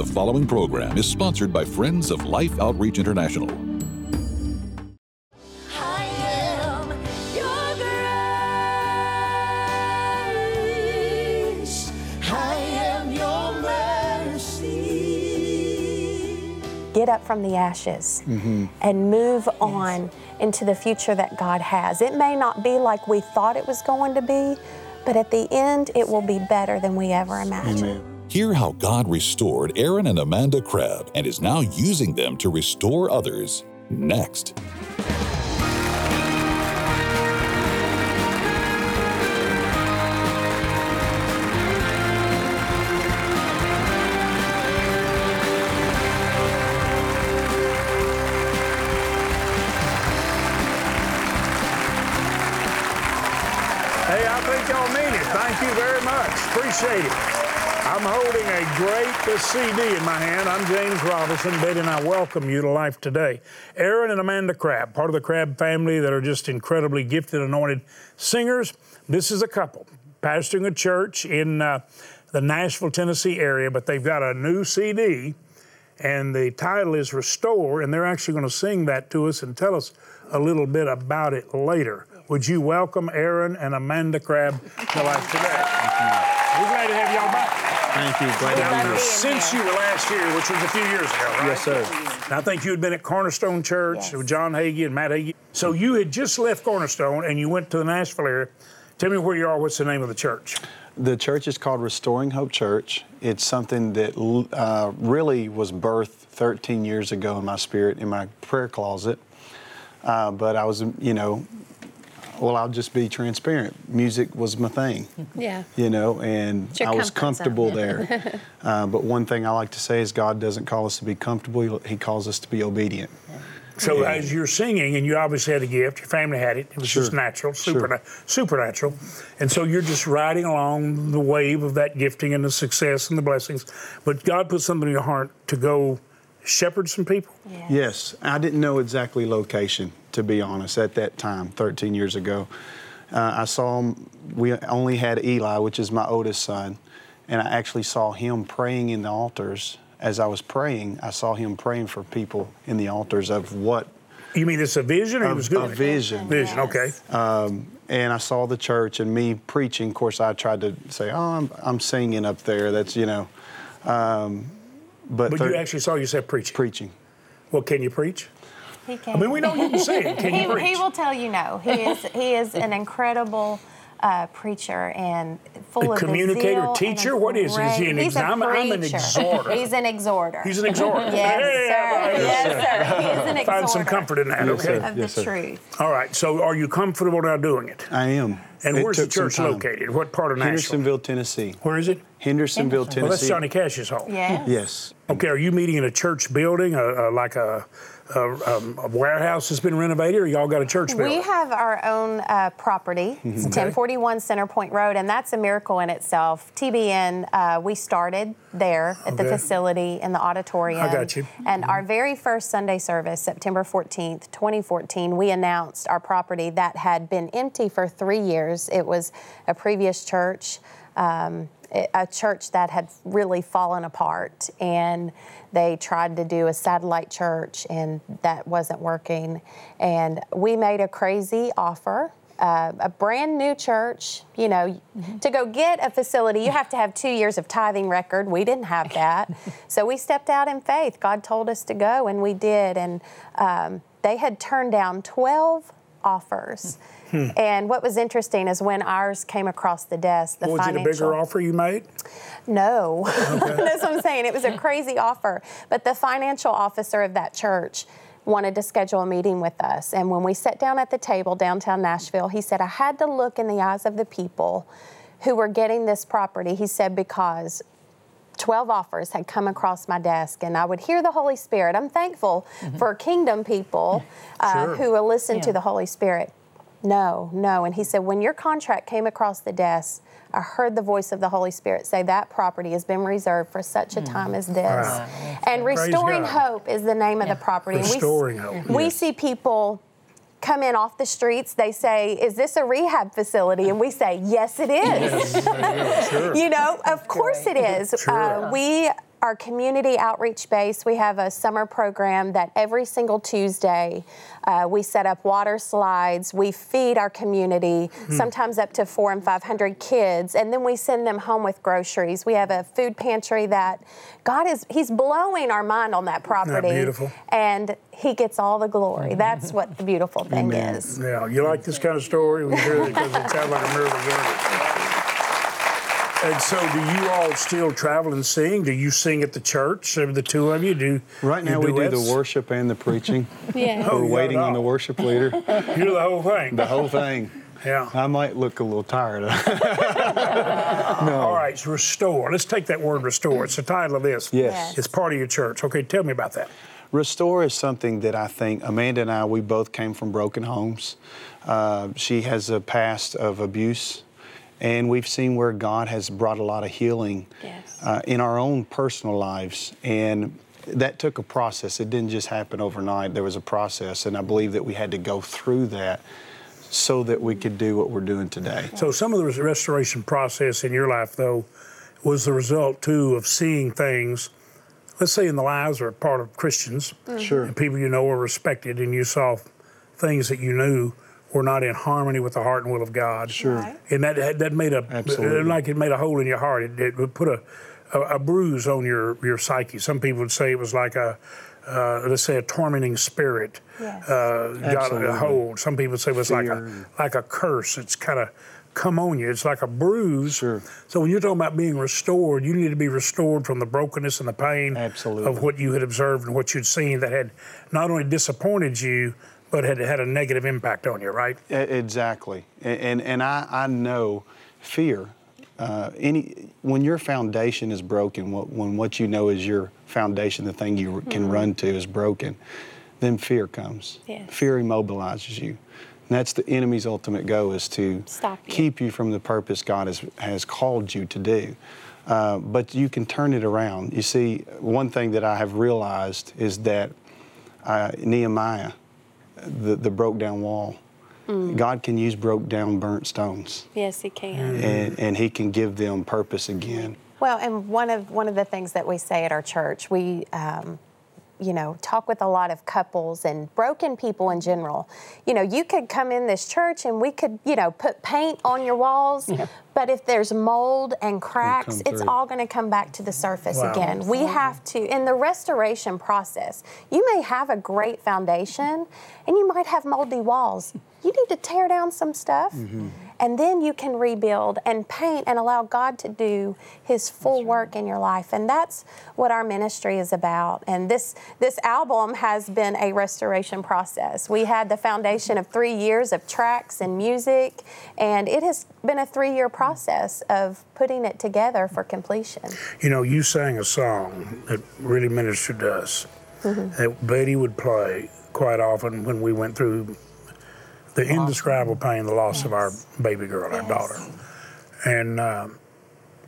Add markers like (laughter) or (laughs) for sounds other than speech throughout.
The following program is sponsored by Friends of Life Outreach International. I am your grace. I am your mercy. get up from the ashes mm-hmm. and move on into the future that God has. It may not be like we thought it was going to be, but at the end, it will be better than we ever imagined. Hear how God restored Aaron and Amanda Crabb and is now using them to restore others. Next. Hey, I think y'all mean it. Thank you very much. Appreciate it. I'm holding a great CD in my hand. I'm James Robison. Betty and I welcome you to Life Today. Aaron and Amanda Crabb, part of the Crabb family that are just incredibly gifted, anointed singers. This is a couple pastoring a church in uh, the Nashville, Tennessee area, but they've got a new CD, and the title is Restore, and they're actually going to sing that to us and tell us a little bit about it later. Would you welcome Aaron and Amanda Crabb to Life Today? We're glad to have y'all back. Thank you. Glad to Now, be here. since you were last year, which was a few years ago, right? Yes, sir. And I think you had been at Cornerstone Church Yes. with John Hagee and Matt Hagee. So you had just left Cornerstone and you went to the Nashville area. Tell me where you are. What's the name of the church? The church is called Restoring Hope Church. It's something that uh, really was birthed 13 years ago in my spirit, in my prayer closet. Uh, but I was, you know, well, I'll just be transparent. Music was my thing. (laughs) Yeah. You know, and I was comfort zone. comfortable there. (laughs) uh, but one thing I like to say is God doesn't call us to be comfortable, He calls us to be obedient. So as you're singing, and you obviously had a gift, your family had it. It was just Sure. natural, Sure. supernatural. And so you're just riding along the wave of that gifting and the success and the blessings. But God put something in your heart to go shepherd some people. Yes, I didn't know exactly location, to be honest, at that time, 13 years ago. Uh, I saw him, we only had Eli, which is my oldest son, and I actually saw him praying in the altars. As I was praying, I saw him praying for people in the altars of what, You mean it's a vision, or he of, was doing of it? vision. Vision, okay. And I saw the church and me preaching. Of course, I tried to say, oh, I'm, I'm singing up there. That's, you know. Um, but But thir- you actually saw yourself preaching. preaching. Well, can you preach? He can. I mean, we know you can sing. Can you he, preach? he will tell you no. He is he is an incredible uh, preacher and full A of the communicator, zeal teacher? What is he? Is he an great- ex- He's a I'm- I'm an preacher. exhorter. He's an exhorter. He's an exhorter. (laughs) yes, Yeah, sir. Yes, sir. He is an exhorter. Find some comfort in that, Yes, okay? sir. of the Yes, sir. truth. All right, so are you comfortable now doing it? I am. And It where's the church located? What part of Nashville? Hendersonville, Tennessee. Where is it? Hendersonville, Tennessee. Well, that's Johnny Cash's home. Yes. Yes. Okay, are you meeting in a church building, a, a, like a, a, um, a warehouse that's been renovated, or y'all got a church building? We have our own uh, property. It's 1041 Centerpoint Road, and that's a miracle in itself. TBN, uh, we started there at the facility in the auditorium. I got you. And our very first Sunday service, September 14th, 2014, we announced our property that had been empty for three years. It was a previous church. Um, a church that had really fallen apart and they tried to do a satellite church and that wasn't working. And we made a crazy offer uh, a brand new church you know to go get a facility. You have to have two years of tithing record. We didn't have that. (laughs) So we stepped out in faith. God told us to go and we did. And um, they had turned down 12 offers and what was interesting is when ours came across the desk the was it a financial bigger offer you made? no, (laughs) that's what I'm saying. It was a crazy offer. But the financial officer of that church wanted to schedule a meeting with us. And when we sat down at the table downtown Nashville, he said, I had to look in the eyes of the people who were getting this property. He said, because 12 offers had come across my desk, and I would hear the Holy Spirit. I'm thankful for kingdom people uh, Sure. who will listen to the Holy Spirit. No, no. And he said, when your contract came across the desk, I heard the voice of the Holy Spirit say that property has been reserved for such a time as this. Wow. And Praise Restoring God. Hope is the name of the property. And we Restoring Hope, We yes. see people come in off the streets. They say, Is this a rehab facility? And we say, Yes, it is. (laughs) Sure. You know, of course it is. Sure. Uh, we our community outreach base, we have a summer program that every single Tuesday uh, we set up water slides. We feed our community, Hmm. sometimes up to four and 500 kids, and then we send them home with groceries. We have a food pantry that God is, He's blowing our mind on that property. beautiful? And He gets all the glory. That's (laughs) what the beautiful thing Amen. is. Yeah, you like this kind of story? We hear it because it sounds like a miracle. And so, do you all still travel and sing? Do you sing at the church? The two of you do. Right now, you we do the worship and the preaching. (laughs) Yeah. Oh, We're you waiting on the worship leader. (laughs) You do the whole thing. The whole thing. Yeah. I might look a little tired. (laughs) No. All right, so restore. Let's take that word restore. It's the title of this. Yes. Yes. It's part of your church. Okay, tell me about that. Restore is something that I think Amanda and I, we both came from broken homes. Uh, she has a past of abuse, and we've seen where God has brought a lot of healing Yes. uh, in our own personal lives. And that took a process. It didn't just happen overnight. There was a process, and I believe that we had to go through that so that we could do what we're doing today. So, some of the restoration process in your life, though, was the result too of seeing things. Let's say in the lives or part of Christians, Sure. and people you know are respected, and you saw things that you knew were not in harmony with the heart and will of God. Sure. Right. And that that made a Absolutely. like it made a hole in your heart. It, it would put a, a a bruise on your your psyche. Some people would say it was like a uh, let's say a tormenting spirit Yes. uh, got a hold. Some people say it was like a like a curse. It's kind of come on you. It's like a bruise. Sure. So when you're talking about being restored, you need to be restored from the brokenness and the pain Absolutely. of what you had observed and what you'd seen that had not only disappointed you, but had had a negative impact on you. Right? Exactly, and and I, I know fear. Uh, any when your foundation is broken, what, when what you know is your foundation, the thing you can run to is broken, then fear comes. Yes. Fear immobilizes you, and that's the enemy's ultimate goal is to Stop you. keep you from the purpose God has has called you to do. Uh, but you can turn it around. You see, one thing that I have realized is that uh, Nehemiah, the, the broke down wall. God can use broke down, burnt stones, Yes, He can. and, and He can give them purpose again. Well, and one of one of the things that we say at our church, we, um, you know, talk with a lot of couples and broken people in general. You know, you could come in this church and we could, you know, put paint on your walls, but if there's mold and cracks, it's all going to come back to the surface Wow. again. We have to in the restoration process. You may have a great foundation, and you might have moldy walls. You need to tear down some stuff. Mm-hmm. And then you can rebuild and paint and allow God to do His full work in your life. And that's what our ministry is about. And this, this album has been a restoration process. We had the foundation of three years of tracks and music, and it has been a three year process of putting it together for completion. You know, you sang a song that really ministered to us mm-hmm. that Betty would play quite often when we went through the indescribable pain, the loss of our baby girl, our daughter. And um,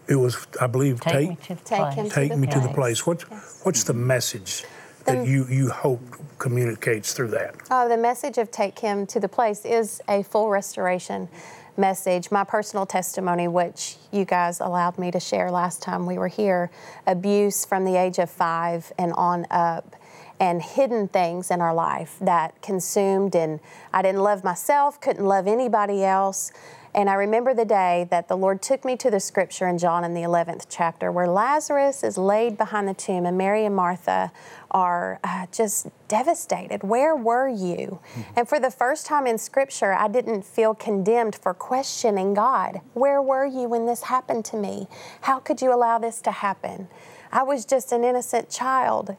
it was, I believe, Take me to the Take place. him to take the me to the place. place. What's, what's the message that you, you hope communicates through that? Oh, the message of Take Him to the Place is a full restoration message. My personal testimony, which you guys allowed me to share last time we were here abuse from the age of five and on up. And hidden things in our life that consumed, and I didn't love myself, couldn't love anybody else. And I remember the day that the Lord took me to the scripture in John in the 11th chapter where Lazarus is laid behind the tomb and Mary and Martha are uh, just devastated. Where were you? And for the first time in scripture, I didn't feel condemned for questioning God. Where were you when this happened to me? How could you allow this to happen? I was just an innocent child.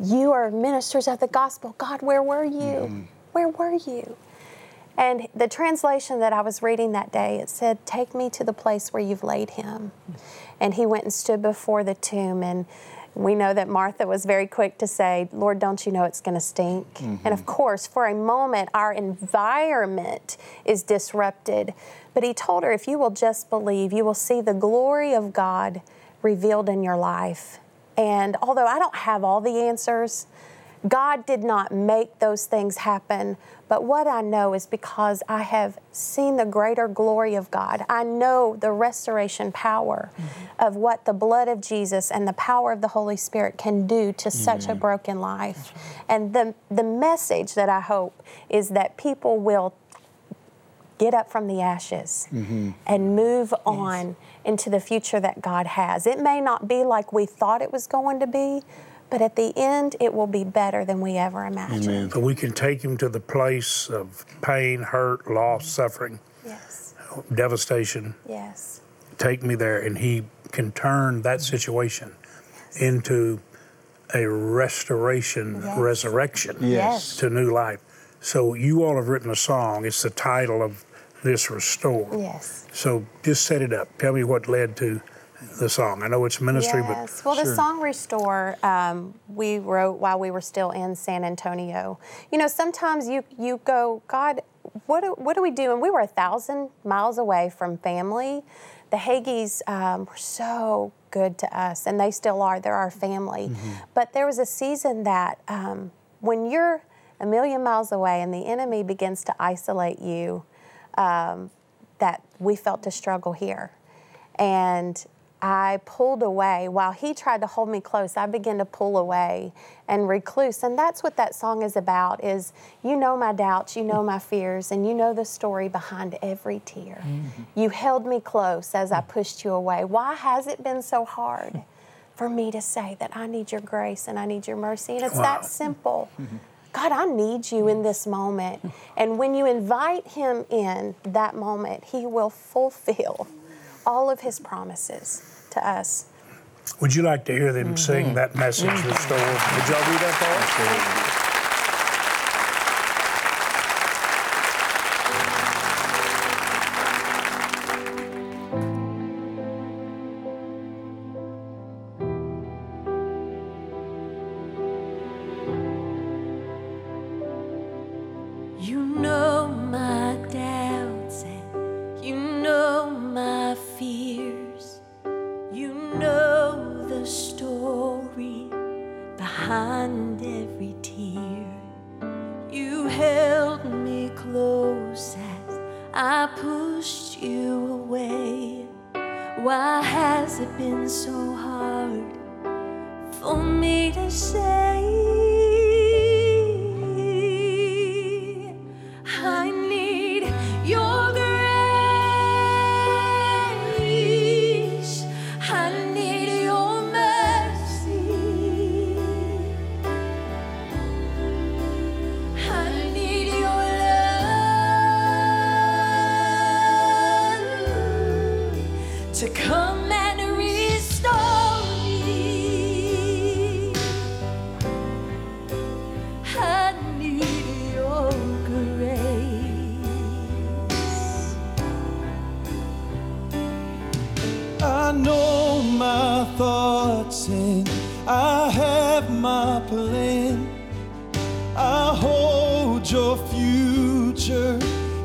You are ministers of the gospel. God, where were you? Where were you? And the translation that I was reading that day, it said, Take me to the place where you've laid him. And he went and stood before the tomb. And we know that Martha was very quick to say, Lord, don't you know it's going to stink? And of mm-hmm. course, for a moment, our environment is disrupted. But he told her, If you will just believe, you will see the glory of God revealed in your life. And although I don't have all the answers, God did not make those things happen, but what I know is because I have seen the greater glory of God. I know the restoration power of what the blood of Jesus and the power of the Holy Spirit can do to such a mm. broken life. And the, the message that I hope is that people will get up from the ashes mm-hmm. and move on into the future that God has. It may not be like we thought it was going to be, but at the end, it will be better than we ever imagined. Amen. So we can take him to the place of pain, hurt, loss, suffering, Yes, devastation. yes, Take me there, and he can turn that situation into a restoration, Yes. resurrection Yes. to new life. So you all have written a song. It's the title of this restore. yes. So just set it up. Tell me what led to the song. I know it's ministry, Yes. but Well, the song Restore, um, we wrote while we were still in San Antonio. You know, sometimes you, you go, God, what do, what do we do? And we were a thousand miles away from family. The Hagees um, were so good to us, and they still are. They're our family. But there was a season that um, when you're a million miles away and the enemy begins to isolate you, um, that we felt to struggle here. And I pulled away. While he tried to hold me close, I began to pull away and recluse. And that's what that song is about is you know my doubts, you know my fears, and you know the story behind every tear. You held me close as I pushed you away. Why has it been so hard (laughs) for me to say that I need your grace and I need your mercy? And it's Wow. that simple. God, I need you in mm. this moment. (laughs) And when you invite him in that moment, he will fulfill all of his promises to us. would you like to hear them sing mm-hmm. that message restore? Mm-hmm. Would y'all do that for us? Say?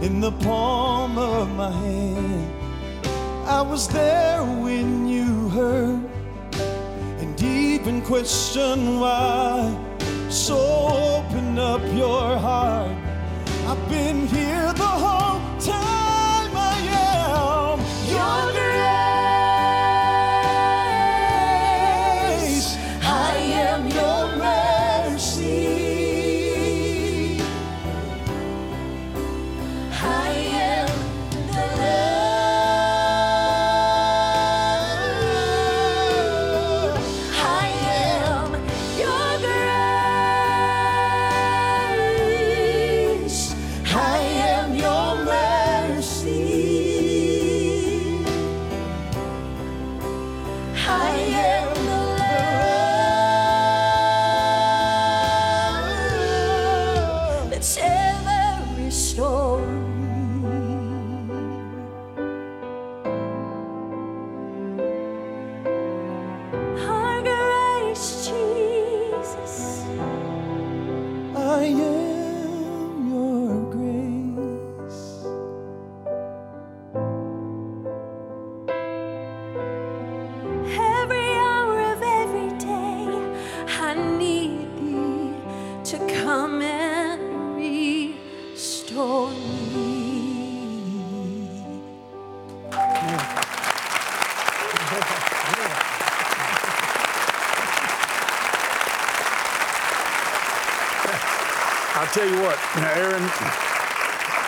In the palm of my hand. I was there when you heard and even questioned why. So open up your heart. I've been here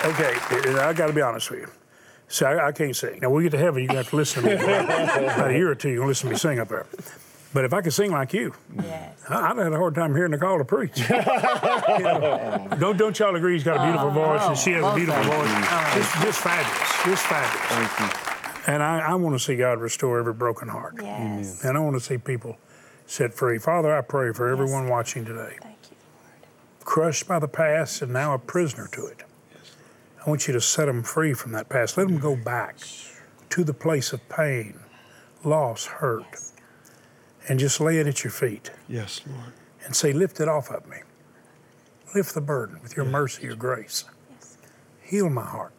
Okay, I got to be honest with you. See, I, I, can't sing. Now, when we get to heaven, you're going to have to listen to me. (laughs) About a year or two, you're going to listen to me sing up there. But if I could sing like you, yes. I, have had a hard time hearing the call to preach. (laughs) you know, don't don't y'all agree he's got a beautiful oh, voice and oh, she has a beautiful voice? Just, just fabulous, just fabulous. Thank you. And I, I want to see God restore every broken heart. Yes. And I want to see people set free. Father, I pray for everyone yes. watching today. Thank. Crushed by the past and now a prisoner to it. I want you to set them free from that past. Let them go back to the place of pain, loss, hurt, and just lay it at your feet. Yes, Lord. And say, Lift it off of me. Lift the burden with your yes. mercy, your grace. Yes. Heal my heart.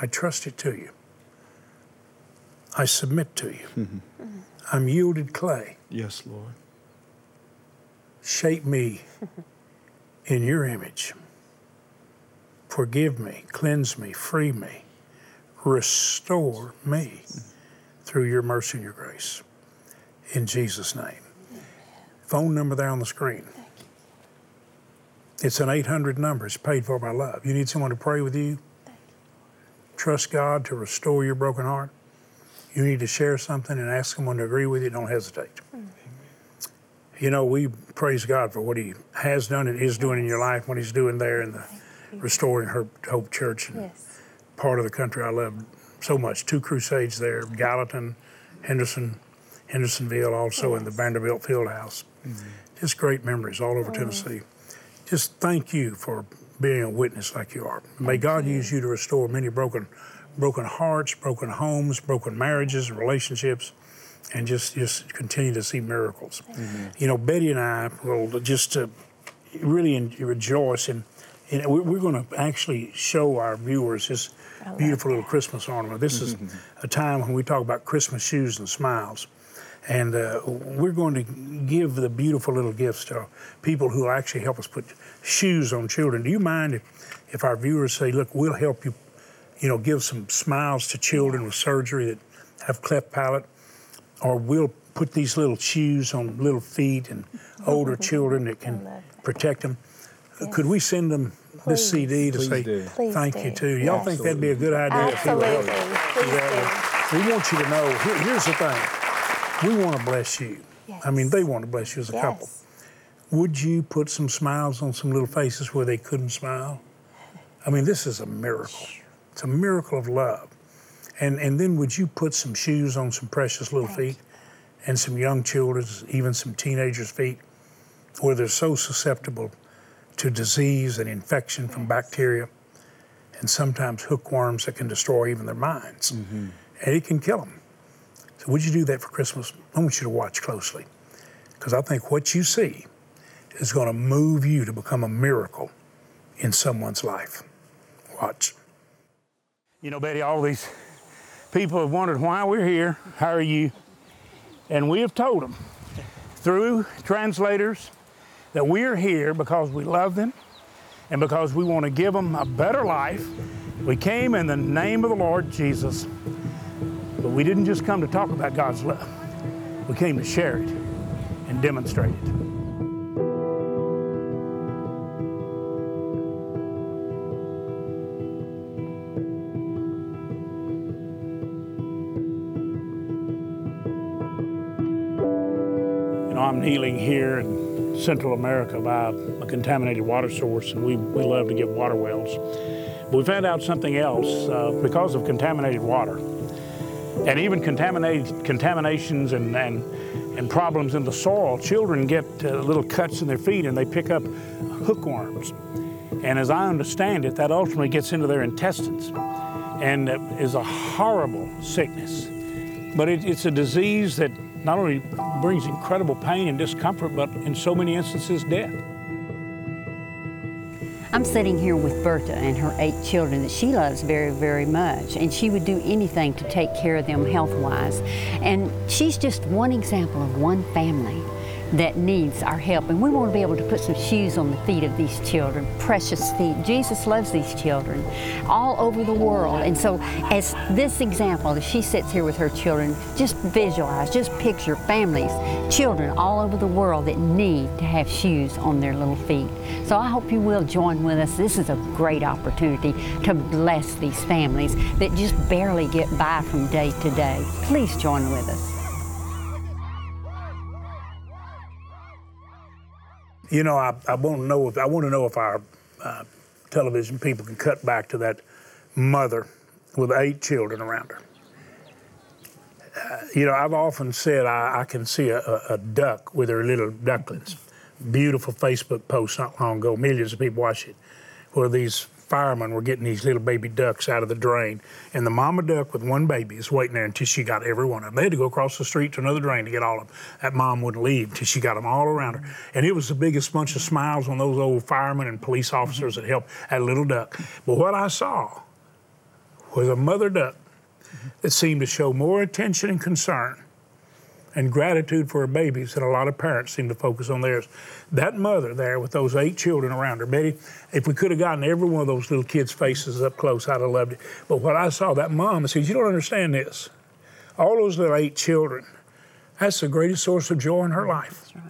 I trust it to you. I submit to you. Mm-hmm. I'm yielded clay. Yes, Lord. Shape me in your image. Forgive me, cleanse me, free me, restore me through your mercy and your grace. In Jesus' name. Phone number there on the screen. It's an 800 number. It's paid for by love. You need someone to pray with you. Trust God to restore your broken heart. You need to share something and ask someone to agree with you. Don't hesitate. You know, we praise God for what He has done and is doing in your life, what He's doing there in the restoring her Hope Church and yes. part of the country I love so much. Two crusades there, Gallatin, Henderson, Hendersonville, also yes. in the Vanderbilt Fieldhouse. Mm-hmm. Just great memories all over oh. Tennessee. Just thank you for being a witness like you are. May thank God you. use you to restore many broken, broken hearts, broken homes, broken marriages, relationships, and just just continue to see miracles. Mm-hmm. You know, Betty and I will just uh, really rejoice and. know, we're going to actually show our viewers this beautiful little Christmas ornament. This is a time when we talk about Christmas shoes and smiles. And uh, we're going to give the beautiful little gifts to people who will actually help us put shoes on children. Do you mind if, if our viewers say, look, we'll help you, you know, give some smiles to children with surgery that have cleft palate, or we'll put these little shoes on little feet and (laughs) older children that can protect them. Yes. Could we send them Please. this CD to Please say do. thank do. you too. Y'all yes. think that'd be a good idea? Absolutely. We want you to know. Here, here's the thing. We want to bless you. Yes. I mean, they want to bless you as a yes. couple. Would you put some smiles on some little faces where they couldn't smile? I mean, this is a miracle. It's a miracle of love. And and then would you put some shoes on some precious little Thank feet, you. and some young children's, even some teenagers' feet, where they're so susceptible to disease and infection from bacteria, and sometimes hookworms that can destroy even their minds. Mm-hmm. And it can kill them. So, would you do that for Christmas? I want you to watch closely because I think what you see is going to move you to become a miracle in someone's life. Watch. You know, Betty, all these people have wondered why we're here. How are you? And we have told them through translators, that we are here because we love them and because we want to give them a better life. We came in the name of the Lord Jesus, but we didn't just come to talk about God's love. We came to share it and demonstrate it. Kneeling here in Central America by a contaminated water source, and we, we love to get water wells. But we found out something else uh, because of contaminated water and even contaminated contaminations and, and, and problems in the soil. Children get uh, little cuts in their feet and they pick up hookworms. And as I understand it, that ultimately gets into their intestines and is a horrible sickness. But it, it's a disease that not only brings incredible pain and discomfort, but in so many instances, death. I'm sitting here with Berta and her eight children that she loves very, very much, and she would do anything to take care of them health wise. And she's just one example of one family that needs our help. And we want to be able to put some shoes on the feet of these children, precious feet. Jesus loves these children all over the world. And so, as this example, as she sits here with her children, just visualize, just picture families, children all over the world that need to have shoes on their little feet. So, I hope you will join with us. This is a great opportunity to bless these families that just barely get by from day to day. Please join with us. You know, I, I want to know if I want to know if our uh, television people can cut back to that mother with eight children around her. Uh, you know, I've often said I, I can see a, a, duck with her little ducklings. Beautiful Facebook post not long ago. Millions of people watched it, where these firemen were getting these little baby ducks out of the drain, and the mama duck with one baby is waiting there until she got every one of them. They had to go across the street to another drain to get all of them. That mom wouldn't leave until she got them all around her. And it was the biggest bunch of smiles on those old firemen and police officers that helped that little duck. But what I saw was a mother duck that seemed to show more attention and concern and gratitude for her babies that a lot of parents seem to focus on theirs. That mother there with those eight children around her, Betty, if we could have gotten every one of those little kids' faces up close, I'd have loved it. But what I saw, that mom, I said, You don't understand this. All those little eight children, that's the greatest source of joy in her life. Right.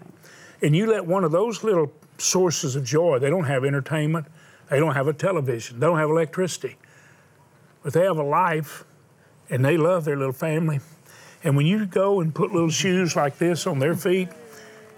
And you let one of those little sources of joy, they don't have entertainment, they don't have a television, they don't have electricity, but they have a life and they love their little family and when you go and put little shoes like this on their feet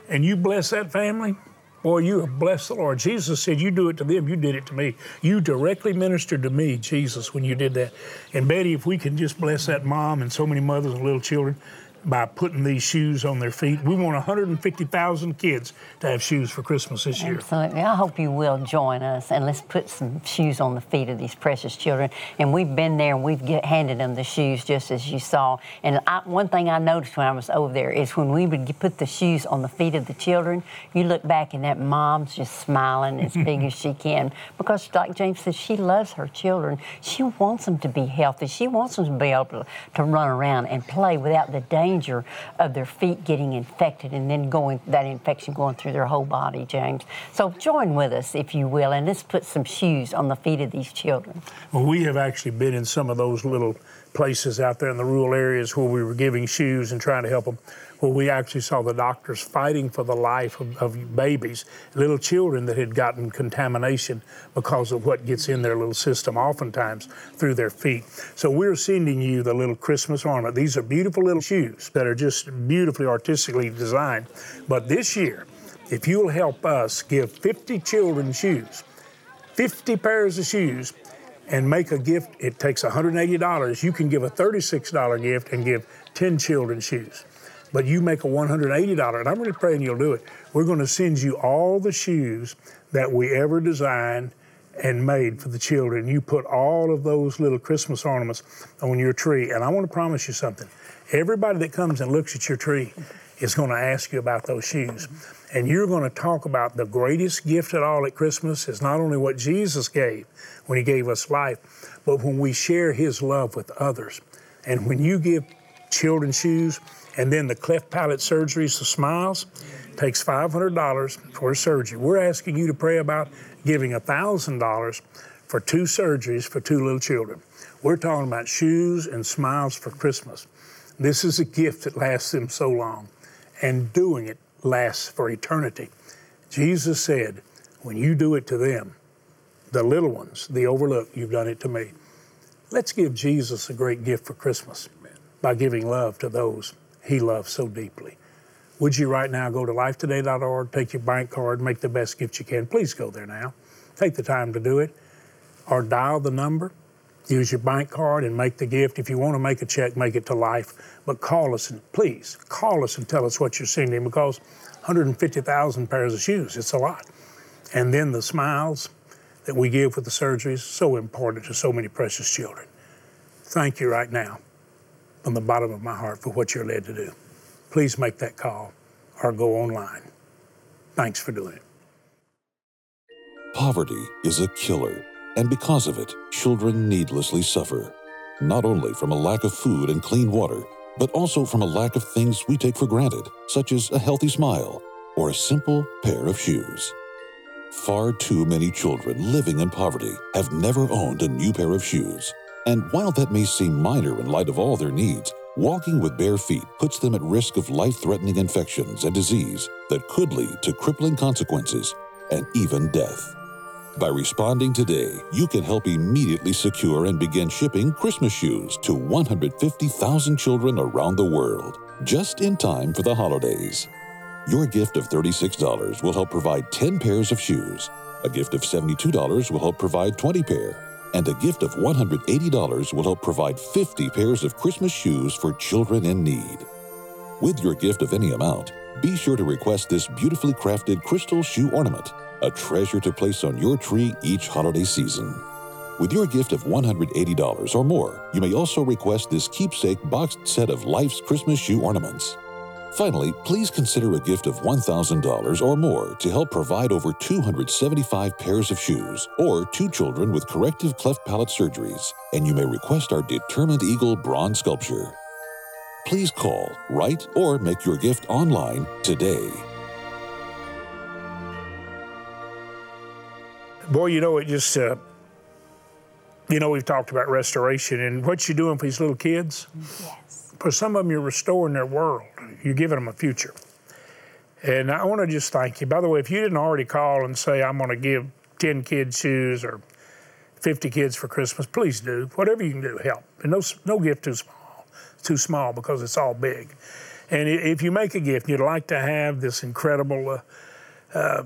and you bless that family, boy, you have blessed the Lord. Jesus said, You do it to them, you did it to me. You directly ministered to me, Jesus, when you did that. And Betty, if we can just bless that mom and so many mothers and little children, by putting these shoes on their feet. We want 150,000 kids to have shoes for Christmas this year. Absolutely. I hope you will join us and let's put some shoes on the feet of these precious children. And we've been there and we've get, handed them the shoes just as you saw. And I, one thing I noticed when I was over there is when we would put the shoes on the feet of the children, you look back and that mom's just smiling as big as she can (laughs) because, like James said, she loves her children. She wants them to be healthy. She wants them to be able to, to run around and play without the danger danger of their feet getting infected and then going that infection going through their whole body, James. So join with us, if you will, and let's put some shoes on the feet of these children. Well, we have actually been in some of those little places out there in the rural areas where we were giving shoes and trying to help them where we actually saw the doctors fighting for the life of, of, babies, little children that had gotten contamination because of what gets in their little system, oftentimes through their feet. So we're sending you the little Christmas ornament. These are beautiful little shoes that are just beautifully artistically designed. But this year, if you'll help us give 50 children shoes, 50 pairs of shoes, and make a gift, it takes $180. You can give a $36 gift and give 10 children shoes but you make a $180, and I'm really praying you'll do it. We're going to send you all the shoes that we ever designed and made for the children. You put all of those little Christmas ornaments on your tree, and I want to promise you something. Everybody that comes and looks at your tree is going to ask you about those shoes. And you're going to talk about the greatest gift at all at Christmas is not only what Jesus gave when He gave us life, but when we share His love with others. And when you give children shoes, and then the cleft palate surgeries, the smiles, takes $500 for a surgery. We're asking you to pray about giving $1,000 for two surgeries for two little children. We're talking about shoes and smiles for Christmas. This is a gift that lasts them so long, and doing it lasts for eternity. Jesus said, when you do it to them, the little ones, the overlooked, you've done it to me. Let's give Jesus a great gift for Christmas by giving love to those he loves so deeply. Would you right now go to lifetoday.org, take your bank card, make the best gift you can? Please go there now. Take the time to do it. Or dial the number, use your bank card and make the gift. If you want to make a check, make it to life. But call us and please call us and tell us what you're sending because 150,000 pairs of shoes, it's a lot. And then the smiles that we give with the surgeries, so important to so many precious children. Thank you right now from the bottom of my heart for what you're led to do. Please make that call or go online. Thanks for doing it. Poverty is a killer, and because of it, children needlessly suffer, not only from a lack of food and clean water, but also from a lack of things we take for granted, such as a healthy smile, or a simple pair of shoes. Far too many children living in poverty have never owned a new pair of shoes. And while that may seem minor in light of all their needs, walking with bare feet puts them at risk of life threatening infections and disease that could lead to crippling consequences and even death. By responding today, you can help immediately secure and begin shipping Christmas shoes to 150,000 children around the world, just in time for the holidays. Your gift of $36 will help provide 10 pairs of shoes. A gift of $72 will help provide 20 pair. And a gift of $180 will help provide 50 pairs of Christmas shoes for children in need. With your gift of any amount, be sure to request this beautifully crafted crystal shoe ornament, a treasure to place on your tree each holiday season. With your gift of $180 or more, you may also request this keepsake boxed set of Life's Christmas shoe ornaments. Finally, please consider a gift of $1,000 or more to help provide over 275 pairs of shoes or two children with corrective cleft palate surgeries, and you may request our Determined Eagle bronze sculpture. Please call, write, or make your gift online today. Boy, you know, it just, uh, you know, we've talked about restoration and what you're doing for these little kids. Yes. For some of them, you're restoring their world, you're giving them a future. And I want to just thank you. By the way, if you didn't already call and say, I'm going to give 10 kids shoes or 50 kids for Christmas, please do. Whatever you can do, help. And no, no gift too small, too small because it's all big. And if you make a gift, you'd like to have this incredible uh, uh,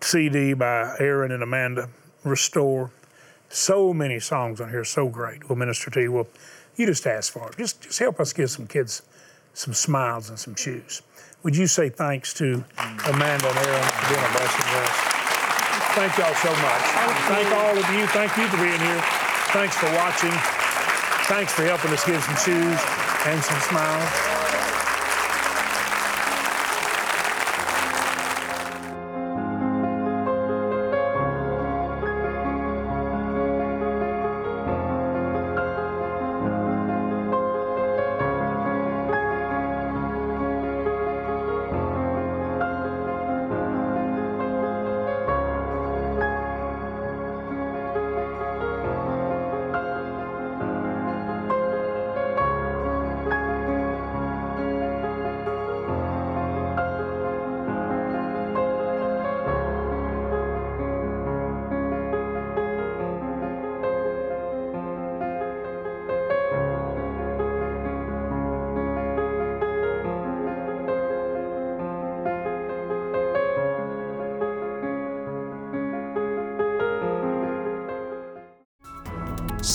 CD by Aaron and Amanda Restore. So many songs on here, so great. We'll minister to you. Well, you just ask for it. Just, just help us give some kids some smiles and some shoes. Would you say thanks to Amanda and Aaron for being a blessing to us? Thank y'all so much. Thank all of you. Thank you for being here. Thanks for watching. Thanks for helping us give some shoes and some smiles.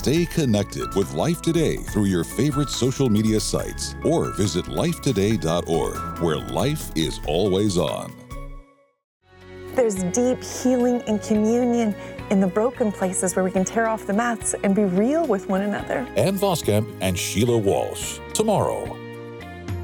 Stay connected with Life Today through your favorite social media sites or visit lifetoday.org, where life is always on. There's deep healing and communion in the broken places where we can tear off the mats and be real with one another. Ann Voskamp and Sheila Walsh, tomorrow.